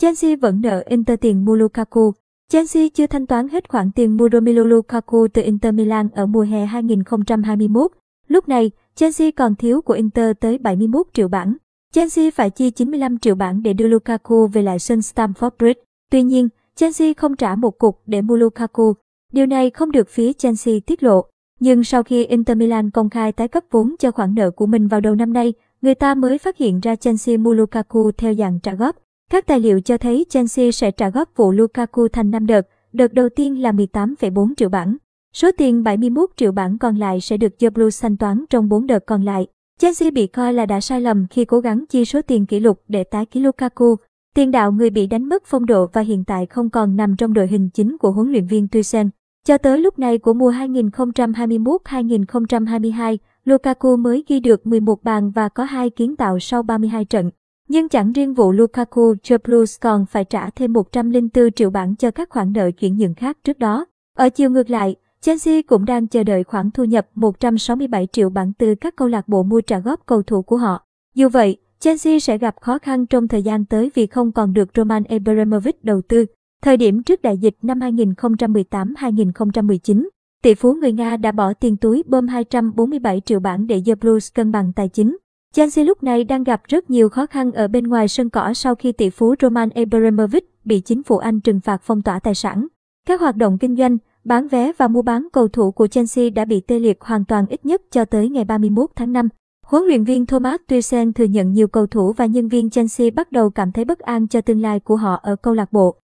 Chelsea vẫn nợ Inter tiền mua Lukaku. Chelsea chưa thanh toán hết khoản tiền mua Romelu Lukaku từ Inter Milan ở mùa hè 2021. Lúc này, Chelsea còn thiếu của Inter tới 71 triệu bảng. Chelsea phải chi 95 triệu bảng để đưa Lukaku về lại sân Stamford Bridge. Tuy nhiên, Chelsea không trả một cục để mua Lukaku. Điều này không được phía Chelsea tiết lộ. Nhưng sau khi Inter Milan công khai tái cấp vốn cho khoản nợ của mình vào đầu năm nay, người ta mới phát hiện ra Chelsea mua Lukaku theo dạng trả góp. Các tài liệu cho thấy Chelsea sẽ trả góp vụ Lukaku thành 5 đợt, đợt đầu tiên là 18,4 triệu bảng. Số tiền 71 triệu bảng còn lại sẽ được The Blues thanh toán trong 4 đợt còn lại. Chelsea bị coi là đã sai lầm khi cố gắng chi số tiền kỷ lục để tái ký Lukaku. Tiền đạo người bị đánh mất phong độ và hiện tại không còn nằm trong đội hình chính của huấn luyện viên Tuchel. Cho tới lúc này của mùa 2021-2022, Lukaku mới ghi được 11 bàn và có 2 kiến tạo sau 32 trận. Nhưng chẳng riêng vụ Lukaku, The Blues còn phải trả thêm 104 triệu bảng cho các khoản nợ chuyển nhượng khác trước đó. Ở chiều ngược lại, Chelsea cũng đang chờ đợi khoản thu nhập 167 triệu bảng từ các câu lạc bộ mua trả góp cầu thủ của họ. Dù vậy, Chelsea sẽ gặp khó khăn trong thời gian tới vì không còn được Roman Abramovich đầu tư. Thời điểm trước đại dịch năm 2018-2019, tỷ phú người Nga đã bỏ tiền túi bơm 247 triệu bảng để The Blues cân bằng tài chính. Chelsea lúc này đang gặp rất nhiều khó khăn ở bên ngoài sân cỏ sau khi tỷ phú Roman Abramovich bị chính phủ Anh trừng phạt phong tỏa tài sản. Các hoạt động kinh doanh, bán vé và mua bán cầu thủ của Chelsea đã bị tê liệt hoàn toàn ít nhất cho tới ngày 31 tháng 5. Huấn luyện viên Thomas Tuchel thừa nhận nhiều cầu thủ và nhân viên Chelsea bắt đầu cảm thấy bất an cho tương lai của họ ở câu lạc bộ.